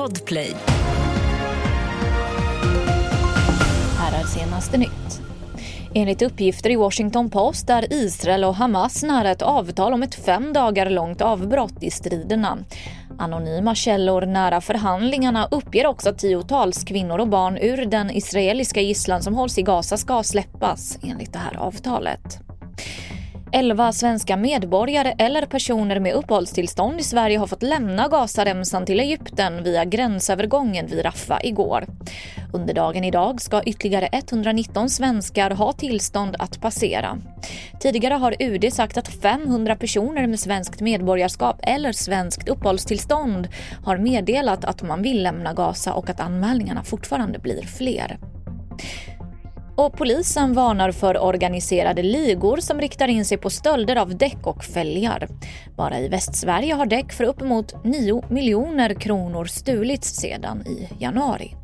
Podplay. Här är senaste nytt. Enligt uppgifter i Washington Post är Israel och Hamas nära ett avtal om ett fem dagar långt avbrott i striderna. Anonyma källor nära förhandlingarna uppger också att tiotals kvinnor och barn ur den israeliska gisslan som hålls i Gaza ska släppas enligt det här avtalet. 11 svenska medborgare eller personer med uppehållstillstånd i Sverige har fått lämna Gazaremsan till Egypten via gränsövergången vid Rafah igår. Under dagen idag ska ytterligare 119 svenskar ha tillstånd att passera. Tidigare har UD sagt att 500 personer med svenskt medborgarskap eller svenskt uppehållstillstånd har meddelat att man vill lämna Gaza och att anmälningarna fortfarande blir fler. Och polisen varnar för organiserade ligor som riktar in sig på stölder av däck och fälgar. Bara i Västsverige har däck för uppemot 9 miljoner kronor stulits sedan i januari.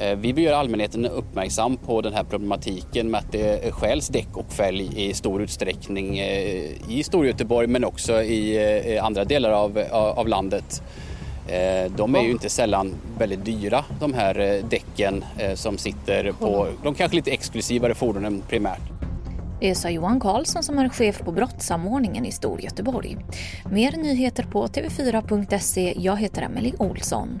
Eh, vi vill göra allmänheten uppmärksam på den här problematiken med att det stjäls däck och fälg i stor utsträckning eh, i Storgöteborg men också i eh, andra delar av, av landet. Eh, de är ju inte sällan väldigt dyra de här eh, däcken eh, som sitter på de kanske lite exklusivare fordonen primärt. Det sa Johan Karlsson som är chef på brottssamordningen i Storgöteborg. Mer nyheter på tv4.se. Jag heter Emily Olsson.